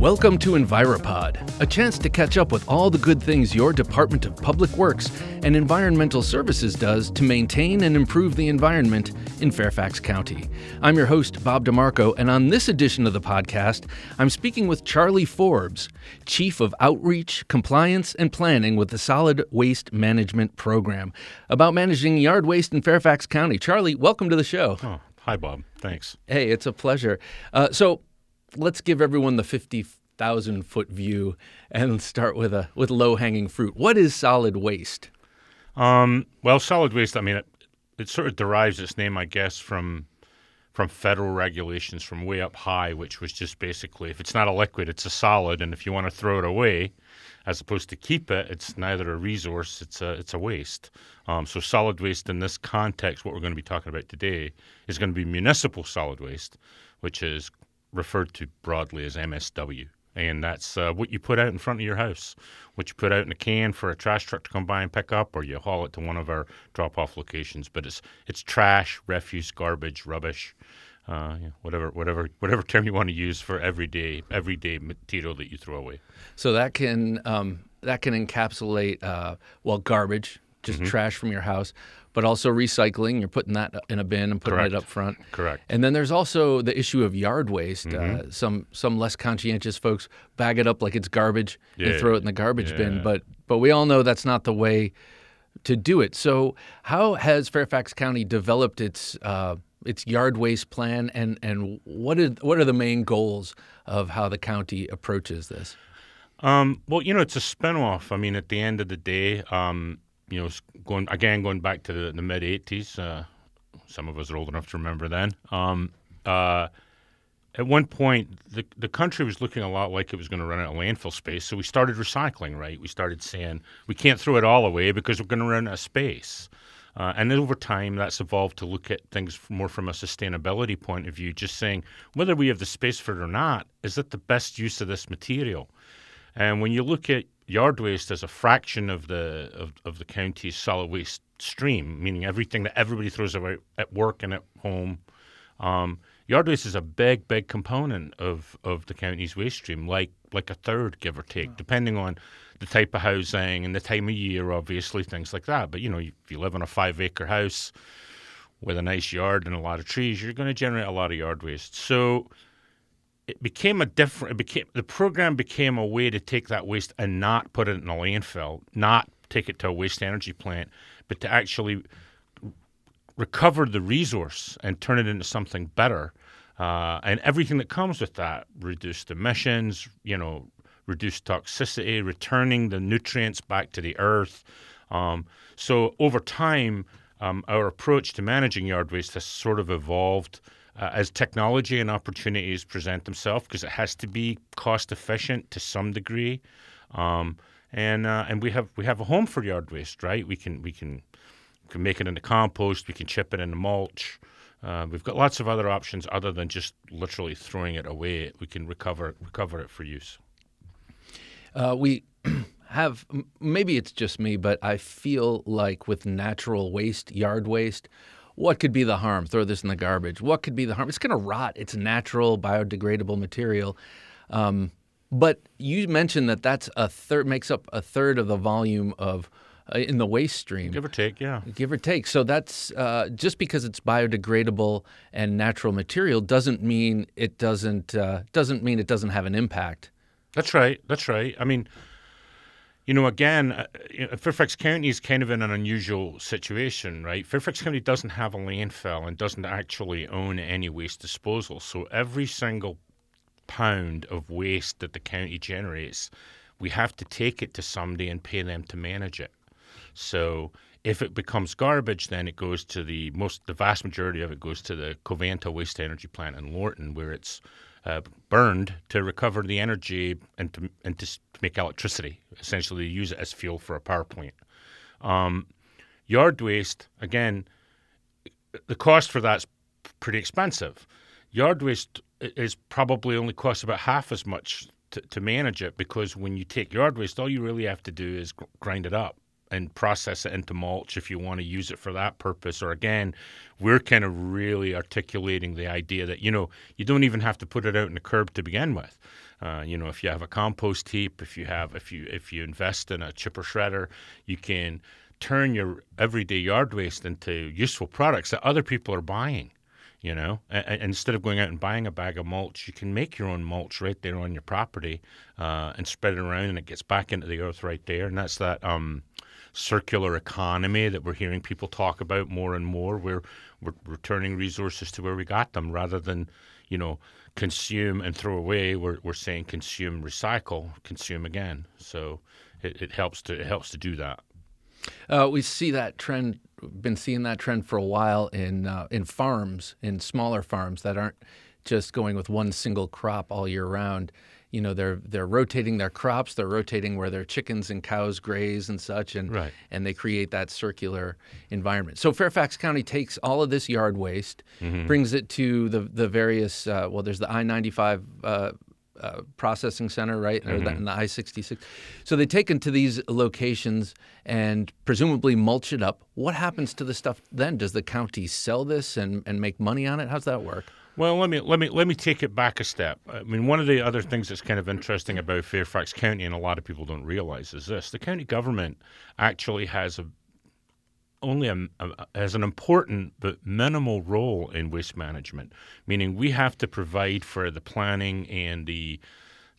Welcome to Enviropod, a chance to catch up with all the good things your Department of Public Works and Environmental Services does to maintain and improve the environment in Fairfax County. I'm your host, Bob DeMarco, and on this edition of the podcast, I'm speaking with Charlie Forbes, Chief of Outreach, Compliance, and Planning with the Solid Waste Management Program, about managing yard waste in Fairfax County. Charlie, welcome to the show. Oh, hi, Bob. Thanks. Hey, it's a pleasure. Uh, so, let's give everyone the 50,000 foot view and start with a with low hanging fruit. What is solid waste? Um, well, solid waste. I mean, it, it sort of derives its name, I guess, from from federal regulations from way up high, which was just basically if it's not a liquid, it's a solid, and if you want to throw it away, as opposed to keep it, it's neither a resource, it's a it's a waste. Um, so solid waste in this context, what we're going to be talking about today, is going to be municipal solid waste, which is referred to broadly as MSW. And that's uh, what you put out in front of your house, what you put out in a can for a trash truck to come by and pick up, or you haul it to one of our drop-off locations. But it's it's trash, refuse, garbage, rubbish, uh, whatever whatever whatever term you want to use for everyday everyday material that you throw away. So that can um, that can encapsulate uh, well garbage, just trash from your house, but also recycling. You're putting that in a bin and putting Correct. it up front. Correct. And then there's also the issue of yard waste. Uh, some some less conscientious folks bag it up like it's garbage and throw it in the garbage bin. But but we all know that's not the way to do it. So how has Fairfax County developed its uh, its yard waste plan, and and what are what are the main goals of how the county approaches this? Um, well, you know, it's a spinoff. I mean, at the end of the day, um, you know, going again, going back to the, the mid '80s. Uh, some of us are old enough to remember then. Um, uh, at one point, the the country was looking a lot like it was going to run out of landfill space. So we started recycling. Right, we started saying we can't throw it all away because we're going to run out of space. Uh, and over time, that's evolved to look at things more from a sustainability point of view. Just saying whether we have the space for it or not, is it the best use of this material? And when you look at yard waste is a fraction of the of, of the county's solid waste stream, meaning everything that everybody throws away at work and at home, um, yard waste is a big, big component of, of the county's waste stream, like like a third, give or take, depending on the type of housing and the time of year, obviously, things like that. But you know, if you live in a five acre house with a nice yard and a lot of trees, you're going to generate a lot of yard waste. So it became a different. It became the program became a way to take that waste and not put it in a landfill, not take it to a waste energy plant, but to actually recover the resource and turn it into something better. Uh, and everything that comes with that reduced emissions, you know, reduced toxicity, returning the nutrients back to the earth. Um, so over time, um, our approach to managing yard waste has sort of evolved uh, as technology and opportunities present themselves because it has to be cost efficient to some degree. Um, and uh, and we have we have a home for yard waste, right? We can we can we can make it into compost. We can chip it into mulch. Uh, we've got lots of other options other than just literally throwing it away. We can recover recover it for use. Uh, we have maybe it's just me, but I feel like with natural waste, yard waste, what could be the harm? Throw this in the garbage. What could be the harm? It's going to rot. It's natural, biodegradable material. Um, but you mentioned that that's a third makes up a third of the volume of uh, in the waste stream. Give or take, yeah. Give or take. So that's uh, just because it's biodegradable and natural material doesn't mean it doesn't uh, doesn't mean it doesn't have an impact. That's right. That's right. I mean, you know, again, uh, Fairfax County is kind of in an unusual situation, right? Fairfax County doesn't have a landfill and doesn't actually own any waste disposal. So every single pound of waste that the county generates, we have to take it to somebody and pay them to manage it. So if it becomes garbage, then it goes to the most, the vast majority of it goes to the Covanta Waste Energy Plant in Lorton, where it's uh, burned to recover the energy and to and to, make electricity. Essentially, use it as fuel for a power plant. Um, yard waste, again, the cost for that's pretty expensive. Yard waste is probably only costs about half as much to, to manage it because when you take yard waste, all you really have to do is grind it up and process it into mulch if you want to use it for that purpose. Or again, we're kind of really articulating the idea that you know you don't even have to put it out in the curb to begin with. Uh, you know, if you have a compost heap, if you have if you if you invest in a chipper shredder, you can turn your everyday yard waste into useful products that other people are buying. You know, and, instead of going out and buying a bag of mulch, you can make your own mulch right there on your property uh, and spread it around, and it gets back into the earth right there. And that's that um, circular economy that we're hearing people talk about more and more. We're, we're returning resources to where we got them rather than, you know, consume and throw away. We're, we're saying consume, recycle, consume again. So it, it helps to it helps to do that. Uh, we see that trend. Been seeing that trend for a while in uh, in farms, in smaller farms that aren't just going with one single crop all year round. You know, they're they're rotating their crops. They're rotating where their chickens and cows graze and such, and right. and they create that circular environment. So Fairfax County takes all of this yard waste, mm-hmm. brings it to the the various. Uh, well, there's the I ninety five uh, uh, processing center, right? Mm-hmm. in the I 66. So they take it to these locations and presumably mulch it up. What happens to the stuff then? Does the county sell this and, and make money on it? How's that work? Well, let me let me let me take it back a step. I mean, one of the other things that's kind of interesting about Fairfax County, and a lot of people don't realize, is this: the county government actually has a only a, a, as an important but minimal role in waste management, meaning we have to provide for the planning and the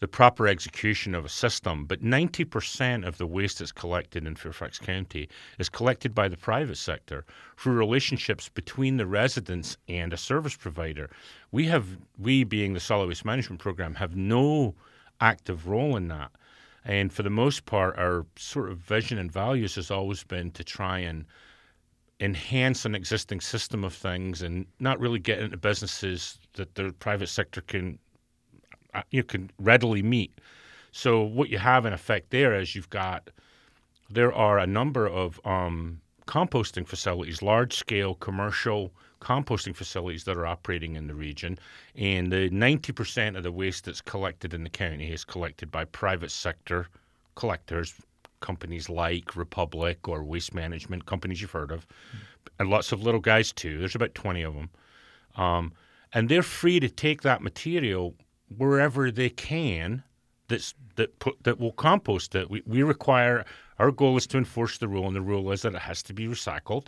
the proper execution of a system. But 90% of the waste that's collected in Fairfax County is collected by the private sector through relationships between the residents and a service provider. We have, we being the solid waste management program, have no active role in that. And for the most part, our sort of vision and values has always been to try and enhance an existing system of things and not really get into businesses that the private sector can you can readily meet. So what you have in effect there is you've got there are a number of um, composting facilities, large scale commercial composting facilities that are operating in the region, and the ninety percent of the waste that's collected in the county is collected by private sector collectors, companies like Republic or Waste Management, companies you've heard of, and lots of little guys too. There's about 20 of them. Um, and they're free to take that material wherever they can that's, that, put, that will compost it. We, we require, our goal is to enforce the rule, and the rule is that it has to be recycled.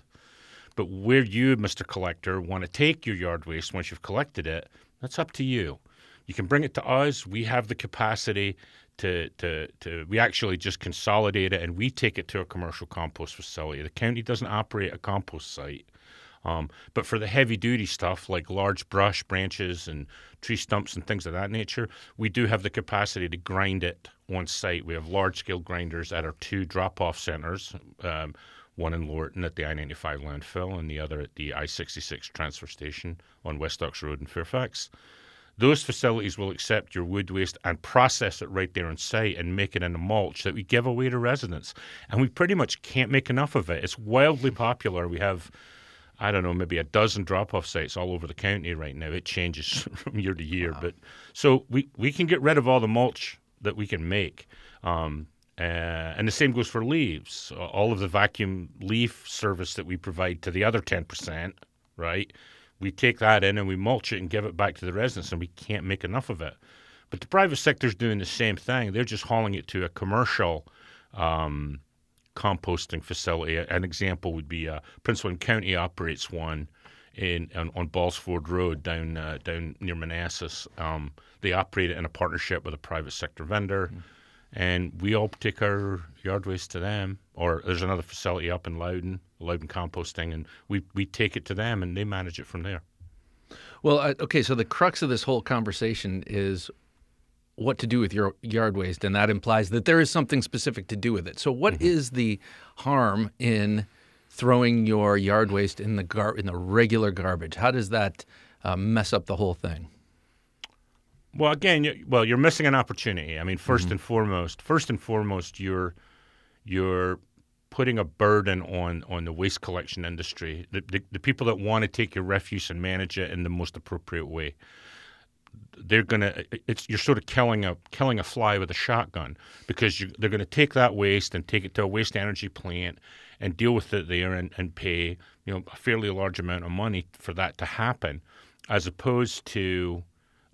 But where you, Mr. Collector, want to take your yard waste once you've collected it, that's up to you. You can bring it to us. We have the capacity to, to, to we actually just consolidate it and we take it to a commercial compost facility. The county doesn't operate a compost site. Um, but for the heavy duty stuff like large brush, branches, and tree stumps and things of that nature, we do have the capacity to grind it on site. We have large scale grinders at our two drop off centers, um, one in Lorton at the I 95 landfill and the other at the I 66 transfer station on West Ox Road in Fairfax. Those facilities will accept your wood waste and process it right there on site and make it into mulch that we give away to residents. And we pretty much can't make enough of it. It's wildly popular. We have, I don't know, maybe a dozen drop off sites all over the county right now. It changes from year to year. Wow. But so we, we can get rid of all the mulch that we can make. Um, uh, and the same goes for leaves. All of the vacuum leaf service that we provide to the other 10%, right? we take that in and we mulch it and give it back to the residents, and we can't make enough of it. But the private sector is doing the same thing. They're just hauling it to a commercial um, composting facility. An example would be uh, Prince William County operates one in on, on Balls Ford Road down uh, down near Manassas. Um, they operate it in a partnership with a private sector vendor. Mm-hmm and we all take our yard waste to them. Or there's another facility up in Loudoun, Loudoun Composting, and we, we take it to them and they manage it from there. Well, okay, so the crux of this whole conversation is what to do with your yard waste, and that implies that there is something specific to do with it. So, what mm-hmm. is the harm in throwing your yard waste in the gar- in the regular garbage? How does that uh, mess up the whole thing? Well, again, you, well, you're missing an opportunity. I mean, 1st mm-hmm. and foremost, first and foremost, you're you're putting a burden on on the waste collection industry, the, the, the people that want to take your refuse and manage it in the most appropriate way. They're gonna it's you're sort of killing a killing a fly with a shotgun because you, they're going to take that waste and take it to a waste energy plant and deal with it there and, and pay you know a fairly large amount of money for that to happen, as opposed to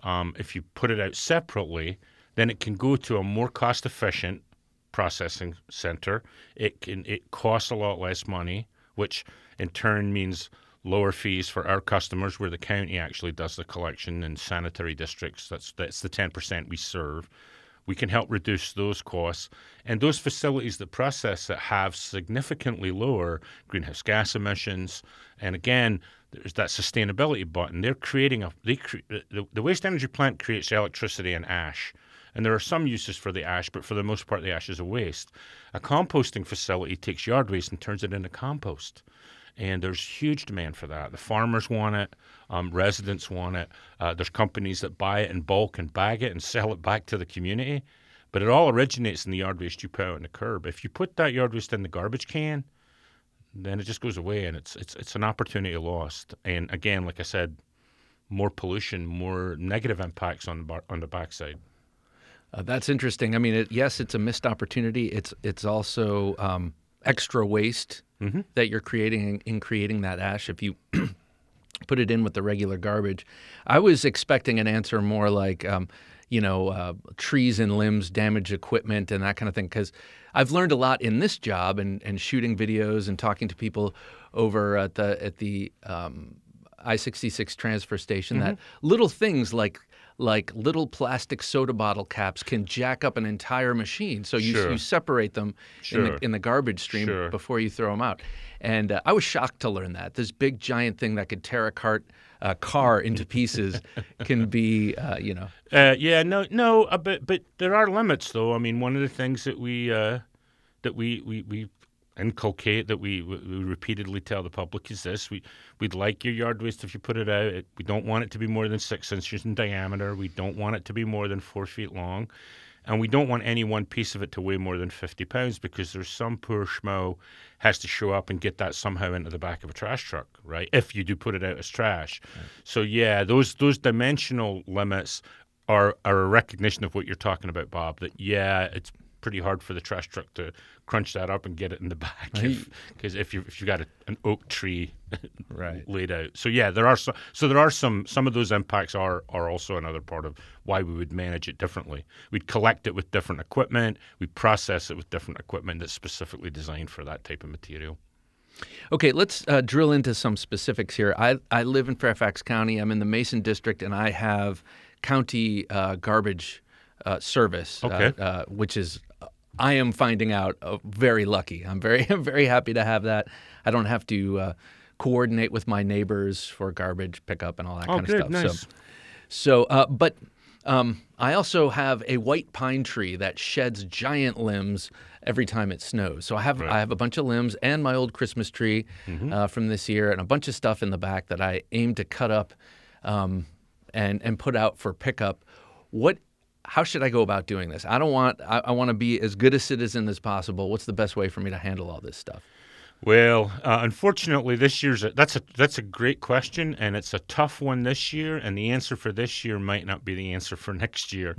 um, if you put it out separately, then it can go to a more cost efficient processing center. It can it costs a lot less money, which in turn means lower fees for our customers, where the county actually does the collection in sanitary districts. That's that's the ten percent we serve. We can help reduce those costs, and those facilities that process it have significantly lower greenhouse gas emissions. And again, there's that sustainability button. They're creating a they cre- the, the waste energy plant creates electricity and ash. And there are some uses for the ash, but for the most part, the ash is a waste. A composting facility takes yard waste and turns it into compost and there's huge demand for that. The farmers want it, um, residents want it. Uh, there's companies that buy it in bulk and bag it and sell it back to the community. But it all originates in the yard waste you put out on the curb. If you put that yard waste in the garbage can, then it just goes away, and it's it's it's an opportunity lost. And again, like I said, more pollution, more negative impacts on the bar, on the backside. Uh, that's interesting. I mean, it, yes, it's a missed opportunity. It's it's also um, extra waste mm-hmm. that you're creating in creating that ash if you put it in with the regular garbage. I was expecting an answer more like, um, you know, uh, trees and limbs, damaged equipment, and that kind of thing. Because I've learned a lot in this job and, and shooting videos and talking to people over at the at the um, I-66 transfer station mm-hmm. that little things like like little plastic soda bottle caps can jack up an entire machine. So you, sure. you separate them sure. in, the, in, the, garbage stream sure. before you throw them out. And uh, I was shocked to learn that this big giant thing that could tear a cart uh, car into pieces can be, uh, you know. Uh, yeah, no, no, uh, but but there are limits though. I mean, one of the things that we uh, that we we we inculcate that we, we repeatedly tell the public is this: we we'd like your yard waste if you put it out. we don't want it to be more than six inches in diameter. We don't want it to be more than four feet long, and we don't want any one piece of it to weigh more than fifty pounds because there's some poor schmo has to show up and get that somehow into the back of a trash truck, right? If you do put it out as trash. Right. So yeah, those those dimensional limits are are a recognition of what you're talking about, Bob. That yeah, it's pretty hard for the trash truck to crunch that up and get it in the back because if, if you if you got a, an oak tree right. laid out. So yeah, there are some. So there are some. Some of those impacts are are also another part of why we would manage it differently. We'd collect it with different equipment. We process it with different equipment that's specifically designed for that type of material. Okay, let's uh, drill into some specifics here. I, I live in Fairfax County. I'm in the Mason District, and I have county uh, garbage uh, service, uh, okay. uh, which is I am finding out uh, very lucky. I'm very very happy to have that. I don't have to uh, coordinate with my neighbors for garbage pickup and all that oh, kind good, of stuff. Nice. So, so uh, but um, I also have a white pine tree that sheds giant limbs every time it snows. So I have right. I have a bunch of limbs and my old Christmas tree mm-hmm. uh, from this year and a bunch of stuff in the back that I aim to cut up um, and and put out for pickup. What how should I go about doing this? I don't want I, I want to be as good a citizen as possible. What's the best way for me to handle all this stuff? Well, uh, unfortunately, this year's a, that's a that's a great question, and it's a tough one this year. And the answer for this year might not be the answer for next year.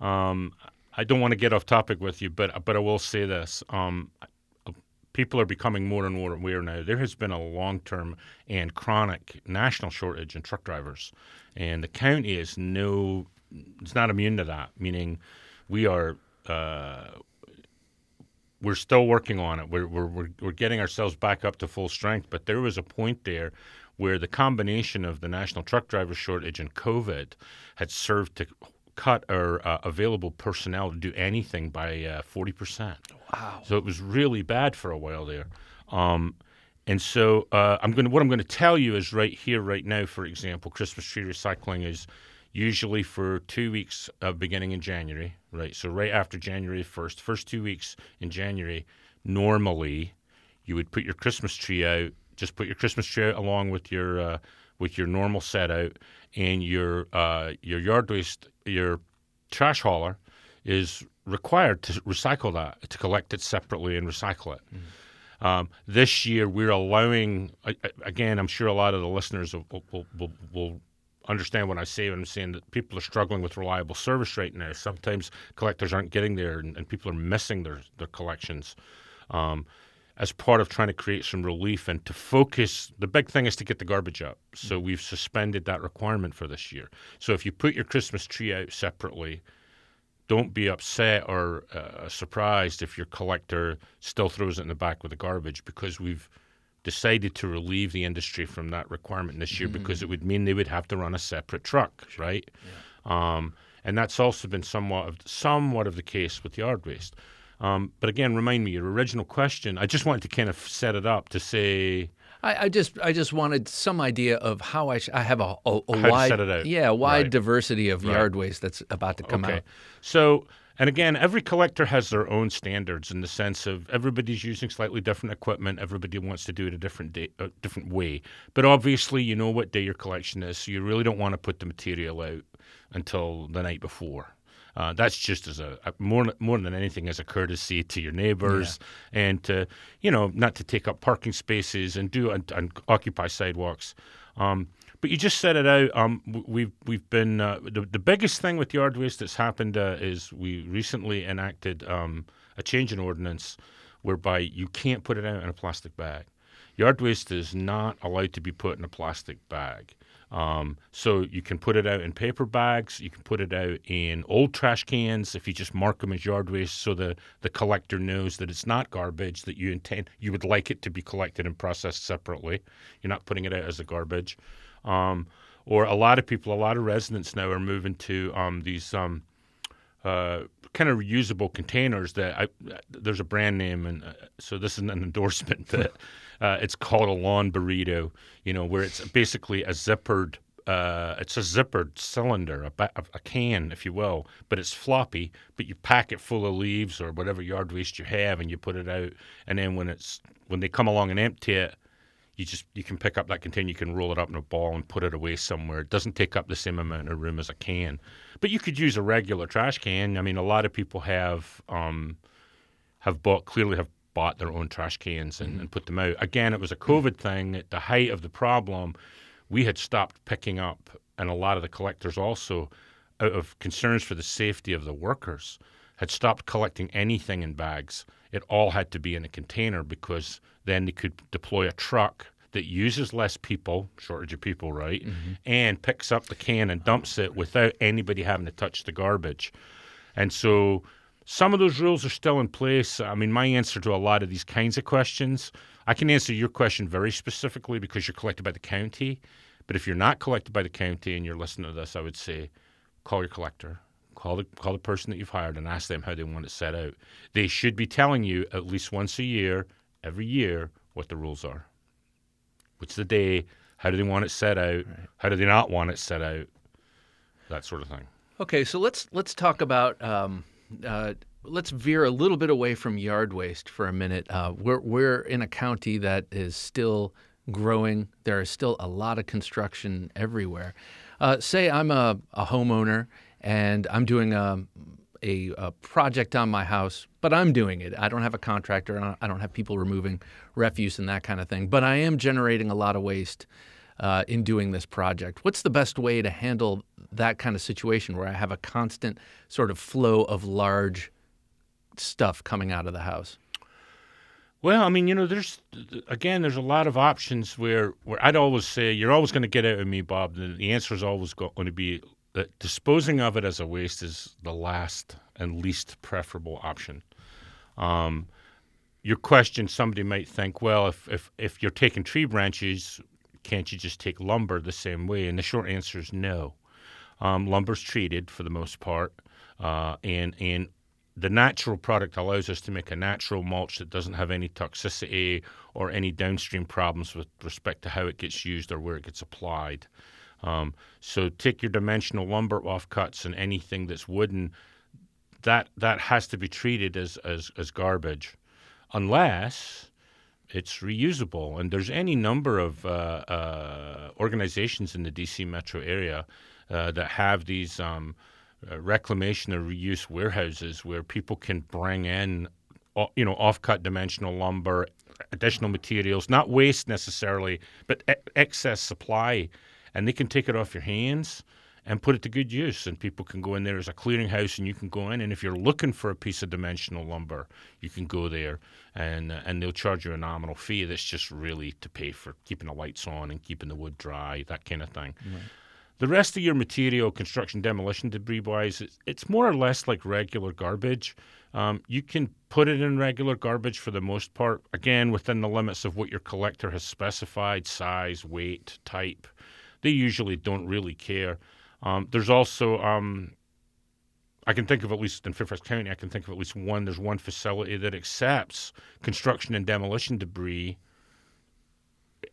Mm. Um, I don't want to get off topic with you, but but I will say this: um, people are becoming more and more aware now. There has been a long term and chronic national shortage in truck drivers, and the county is no it's not immune to that. Meaning, we are uh, we're still working on it. We're, we're we're getting ourselves back up to full strength. But there was a point there where the combination of the national truck driver shortage and COVID had served to cut our uh, available personnel to do anything by uh, forty percent. Wow! So it was really bad for a while there. Um, and so uh, I'm going. What I'm going to tell you is right here, right now. For example, Christmas tree recycling is usually for two weeks of beginning in January, right? So right after January 1st, first two weeks in January, normally you would put your Christmas tree out, just put your Christmas tree out along with your uh, with your normal set out, and your uh, your yard waste, your trash hauler is required to recycle that, to collect it separately and recycle it. Mm. Um, this year, we're allowing, again, I'm sure a lot of the listeners will, will, will, will understand what I say when I'm saying that people are struggling with reliable service right now. Sometimes collectors aren't getting there, and, and people are missing their their collections. Um, as part of trying to create some relief and to focus, the big thing is to get the garbage up. So mm. we've suspended that requirement for this year. So if you put your Christmas tree out separately, don't be upset or uh, surprised if your collector still throws it in the back with the garbage because we've decided to relieve the industry from that requirement this year mm-hmm. because it would mean they would have to run a separate truck, right? Yeah. Um, and that's also been somewhat of somewhat of the case with yard waste. Um, but again, remind me your original question. I just wanted to kind of set it up to say. I, I just I just wanted some idea of how I, sh- I have a, a, a wide yeah wide right. diversity of right. yard waste that's about to come okay. out. So and again, every collector has their own standards in the sense of everybody's using slightly different equipment. Everybody wants to do it a different day, a different way. But obviously, you know what day your collection is, so you really don't want to put the material out until the night before. Uh, that's just as a, a, more more than anything as a courtesy to your neighbors yeah. and to you know not to take up parking spaces and do and, and occupy sidewalks. Um, but you just set it out. Um, we've we've been uh, the the biggest thing with yard waste that's happened uh, is we recently enacted um, a change in ordinance whereby you can't put it out in a plastic bag. Yard waste is not allowed to be put in a plastic bag. Um, so you can put it out in paper bags. You can put it out in old trash cans if you just mark them as yard waste, so the the collector knows that it's not garbage that you intend. You would like it to be collected and processed separately. You're not putting it out as a garbage. Um, or a lot of people, a lot of residents now are moving to um, these um, uh, kind of reusable containers that I, there's a brand name, and uh, so this is an endorsement that uh, it's called a lawn burrito. You know, where it's basically a zippered. Uh, it's a zippered cylinder, a, ba- a, can, if you will, but it's floppy. But you pack it full of leaves or whatever yard waste you have, and you put it out. And then when it's when they come along and empty it, you just you can pick up that container, you can roll it up in a ball and put it away somewhere. It doesn't take up the same amount of room as a can, but you could use a regular trash can. I mean, a lot of people have um, have bought clearly have bought their own trash cans and, mm-hmm. and put them out. Again, it was a COVID thing. At the height of the problem, we had stopped picking up, and a lot of the collectors also, out of concerns for the safety of the workers, had stopped collecting anything in bags. It all had to be in a container because then they could deploy a truck that uses less people, shortage of people, right, mm-hmm. and picks up the can and dumps it without anybody having to touch the garbage. And so some of those rules are still in place. I mean, my answer to a lot of these kinds of questions, I can answer your question very specifically because you're collected by the county. But if you're not collected by the county and you're listening to this, I would say call your collector. Call the call the person that you've hired and ask them how they want it set out. They should be telling you at least once a year, every year, what the rules are. What's the day? How do they want it set out? Right. How do they not want it set out? That sort of thing. Okay, so let's let's talk about um, uh, let's veer a little bit away from yard waste for a minute. Uh, we're we're in a county that is still growing. There is still a lot of construction everywhere. Uh, say I'm a, a homeowner and I'm doing a, a, a, project on my house, but I'm doing it. I don't have a contractor. I don't have people removing refuse and that kind of thing. But I am generating a lot of waste uh, in doing this project. What's the best way to handle that kind of situation where I have a constant sort of flow of large stuff coming out of the house? Well, I mean, you know, there's again, there's a lot of options where where I'd always say you're always going to get out of me, Bob. The, the answer is always going to be that disposing of it as a waste is the last and least preferable option. Um, your question, somebody might think, well, if, if if you're taking tree branches, can't you just take lumber the same way? And the short answer is no. Um, lumber's treated for the most part, uh, and and the natural product allows us to make a natural mulch that doesn't have any toxicity or any downstream problems with respect to how it gets used or where it gets applied. Um, so take your dimensional lumber offcuts and anything that's wooden, that that has to be treated as as, as garbage, unless it's reusable. And there's any number of uh, uh, organizations in the DC metro area uh, that have these um, uh, reclamation or reuse warehouses where people can bring in, you know, off-cut dimensional lumber, additional materials, not waste necessarily, but e- excess supply, and they can take it off your hands and put it to good use. And people can go in there as a clearinghouse, and you can go in. And if you're looking for a piece of dimensional lumber, you can go there, and uh, and they'll charge you a nominal fee. That's just really to pay for keeping the lights on and keeping the wood dry, that kind of thing. Right. The rest of your material, construction demolition debris wise, it's, it's more or less like regular garbage. Um, you can put it in regular garbage for the most part, again, within the limits of what your collector has specified size, weight, type. They usually don't really care. Um, there's also, um, I can think of at least in Fairfax County, I can think of at least one. There's one facility that accepts construction and demolition debris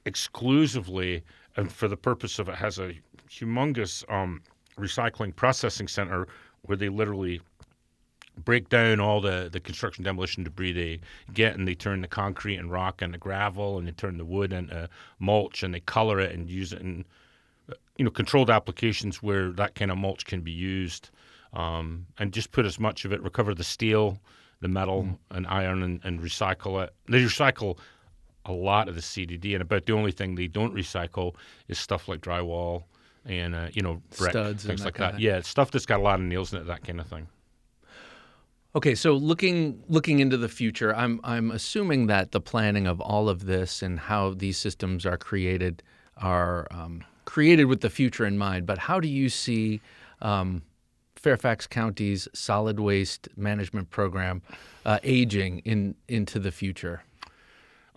exclusively and for the purpose of it has a humongous um, recycling processing center where they literally break down all the, the construction demolition debris they get and they turn the concrete and rock and the gravel and they turn the wood into mulch and they color it and use it in you know controlled applications where that kind of mulch can be used um, and just put as much of it recover the steel the metal mm. and iron and, and recycle it they recycle a lot of the CDD and about the only thing they don't recycle is stuff like drywall and uh, you know brick, studs things that like that. Yeah, stuff that's got a lot of nails in it, that kind of thing. Okay, so looking looking into the future, I'm I'm assuming that the planning of all of this and how these systems are created are um, created with the future in mind. But how do you see um, Fairfax County's solid waste management program uh, aging in into the future?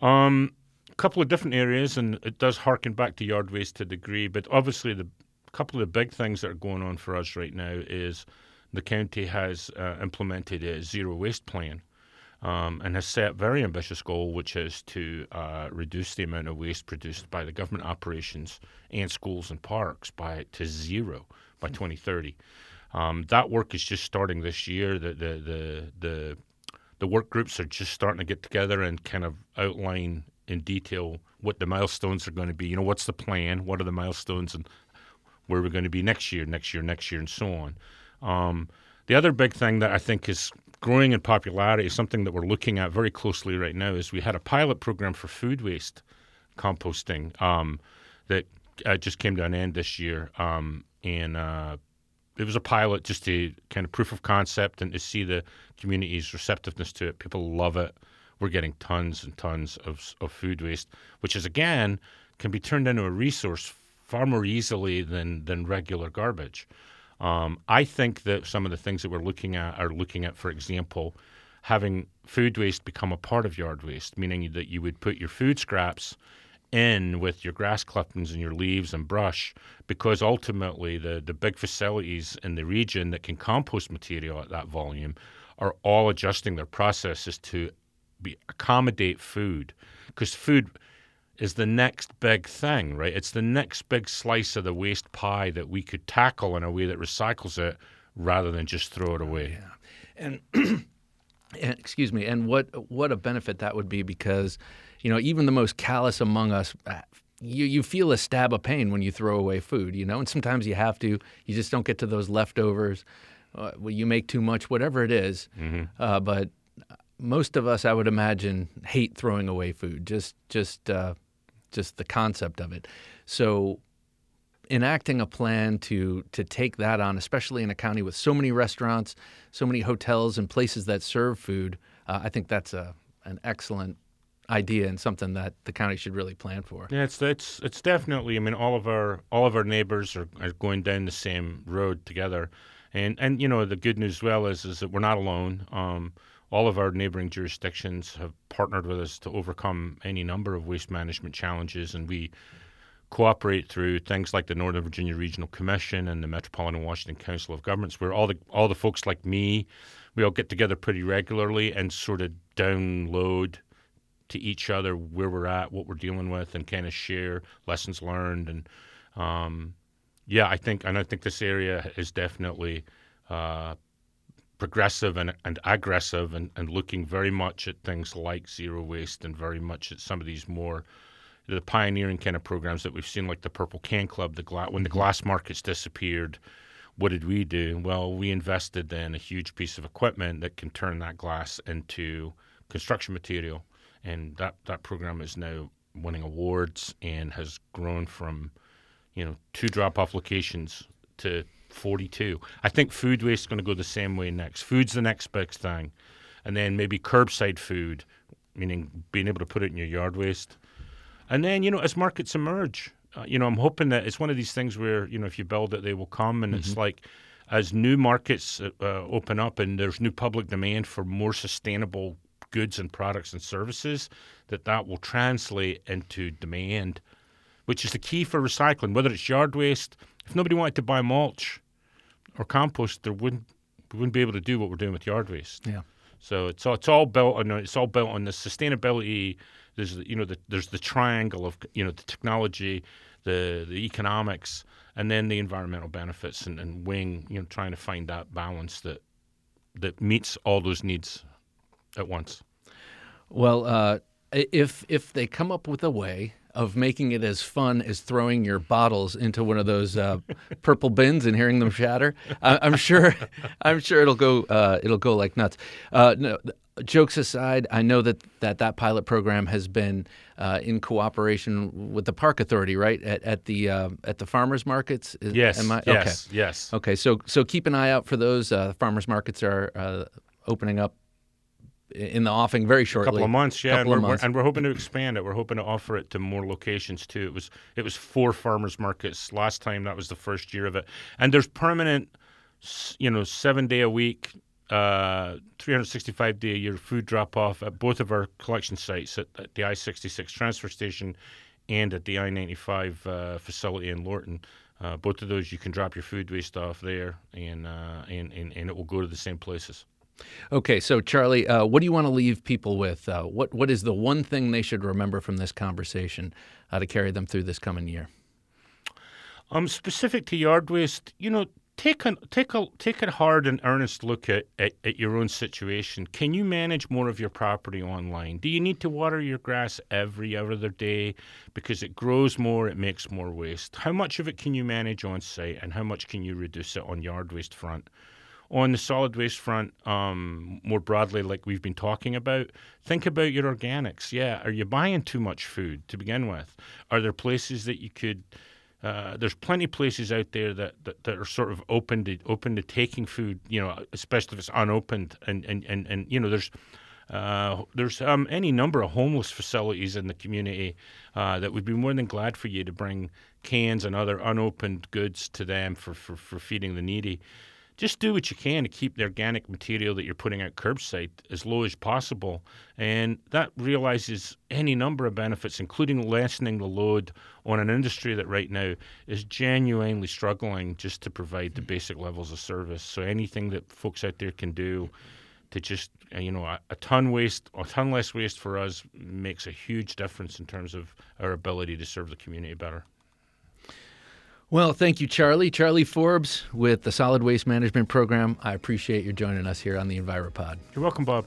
Um, a couple of different areas, and it does harken back to yard waste to a degree. But obviously, the couple of the big things that are going on for us right now is the county has uh, implemented a zero waste plan. Um, and has set a very ambitious goal, which is to uh, reduce the amount of waste produced by the government operations and schools and parks by to zero by 2030. Um, that work is just starting this year. The the the the the work groups are just starting to get together and kind of outline in detail what the milestones are going to be. You know, what's the plan? What are the milestones, and where we're going to be next year, next year, next year, and so on. Um, the other big thing that I think is growing in popularity, is something that we're looking at very closely right now, is we had a pilot program for food waste composting um, that uh, just came to an end this year, um, and uh, it was a pilot just to kind of proof of concept and to see the community's receptiveness to it. People love it. We're getting tons and tons of, of food waste, which is again can be turned into a resource far more easily than than regular garbage. Um, I think that some of the things that we're looking at are looking at, for example, having food waste become a part of yard waste, meaning that you would put your food scraps in with your grass clippings and your leaves and brush because ultimately the, the big facilities in the region that can compost material at that volume are all adjusting their processes to be, accommodate food. Because food is the next big thing, right? It's the next big slice of the waste pie that we could tackle in a way that recycles it rather than just throw it away. Yeah. And, and excuse me, and what what a benefit that would be because you know, even the most callous among us, uh, you, you feel a stab of pain when you throw away food, you know, and sometimes you have to. You just don't get to those leftovers. Uh, well, you make too much, whatever it is. Mm-hmm. Uh, but most of us, I would imagine, hate throwing away food. Just, just, uh, just the concept of it. So, enacting a plan to to take that on, especially in a county with so many restaurants, so many hotels, and places that serve food, uh, I think that's a an excellent idea and something that the county should really plan for. Yeah, it's it's it's definitely. I mean, all of our all of our neighbors are, are going down the same road together, and and you know the good news well is is that we're not alone. Um, all of our neighboring jurisdictions have partnered with us to overcome any number of waste management challenges, and we cooperate through things like the Northern Virginia Regional Commission and the Metropolitan Washington Council of Governments, where all the all the folks like me, we all get together pretty regularly and sort of download to each other where we're at, what we're dealing with, and kind of share lessons learned. And um, yeah, I think and I think this area is definitely uh, progressive and, and aggressive, and, and looking very much at things like zero waste, and very much at some of these more the pioneering kind of programs that we've seen, like the Purple Can Club. The gla- when the mm-hmm. glass markets disappeared, what did we do? Well, we invested in a huge piece of equipment that can turn that glass into construction material and that that program is now winning awards and has grown from you know, two drop-off locations to 42. I think food waste is going to go the same way next. Food's the next big thing, and then maybe curbside food, meaning being able to put it in your yard waste, and then you know as markets emerge, uh, you know I'm hoping that it's one of these things where you know if you build it, they will come, and mm-hmm. it's like as new markets uh, uh, open up and there's new public demand for more sustainable goods and products and services, that that will translate into demand, which is the key for recycling. Whether it's yard waste, if nobody wanted to buy mulch or compost, there wouldn't we wouldn't be able to do what we're doing with yard waste. Yeah. So it's all it's all built on it's all built on the sustainability. There's you know the, there's the triangle of you know the technology, the the economics, and then the environmental benefits and, and weighing you know trying to find that balance that that meets all those needs at once. Well, uh, if if they come up with a way of making it as fun as throwing your bottles into one of those uh, purple bins and hearing them shatter, I, am sure I'm sure it'll go uh, it'll go like nuts. Uh, no, jokes aside, I know that that, that pilot program has been uh, in cooperation with the park authority, right? At, at the uh, at the farmers markets. Is, yes. I, yes. Okay. Yes. Okay. So so keep an eye out for those. Uh, farmers markets are opening up in the offing very shortly. A couple of months, yeah, and we're, months. we're, and we're hoping to expand it. We're hoping to offer it to more locations too. It was it was four farmers markets last time. That was the first year of it, and there's permanent, you know, seven day a week, uh, 365 day a year food drop off at both of our collection sites at, at the I-66 transfer station and at the I-95 uh, facility in Lorton. Uh, both of those you can drop your food waste off there, and, uh, and, and and it will go to the same places. Okay, so Charlie, uh, what do you want to leave people with? Uh, what what is the one thing they should remember from this conversation uh, to carry them through this coming year? Um, specific to yard waste, you know, take a take a take a hard and earnest look at, at, at your own situation. Can you manage more of your property online? Do you need to water your grass every other day because it grows more, it makes more waste? How much of it can you manage on site, and how much can you reduce it on yard waste front? On the solid waste front, um, more broadly, like we've been talking about, think about your organics. Yeah, are you buying too much food to begin with? Are there places that you could? Uh, there's plenty of places out there that, that, that, are sort of open to open to taking food, you know, especially if it's unopened. And and, and, and you know, there's uh, there's um, any number of homeless facilities in the community uh, that would be more than glad for you to bring cans and other unopened goods to them for, for, for feeding the needy just do what you can to keep the organic material that you're putting out curbside as low as possible. And that realizes any number of benefits, including lessening the load on an industry that right now is genuinely struggling just to provide the basic levels of service. So anything that folks out there can do to just uh, you know a, a, ton waste a ton less waste for us makes a huge difference in terms of our ability to serve the community better. Well, thank you, Charlie. Charlie Forbes with the Solid Waste Management Program. I appreciate you joining us here on the EnviroPod. You're welcome, Bob.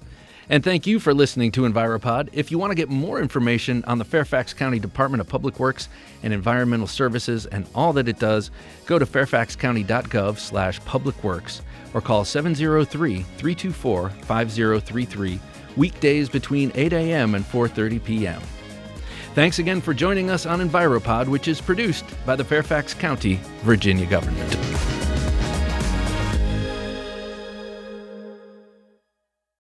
And thank you for listening to EnviroPod. If you want to get more information on the Fairfax County Department of Public Works and Environmental Services and all that it does, go to fairfaxcounty.gov slash publicworks or call 703-324-5033 weekdays between 8 a.m. and 4.30 p.m. Thanks again for joining us on EnviroPod, which is produced by the Fairfax County, Virginia government.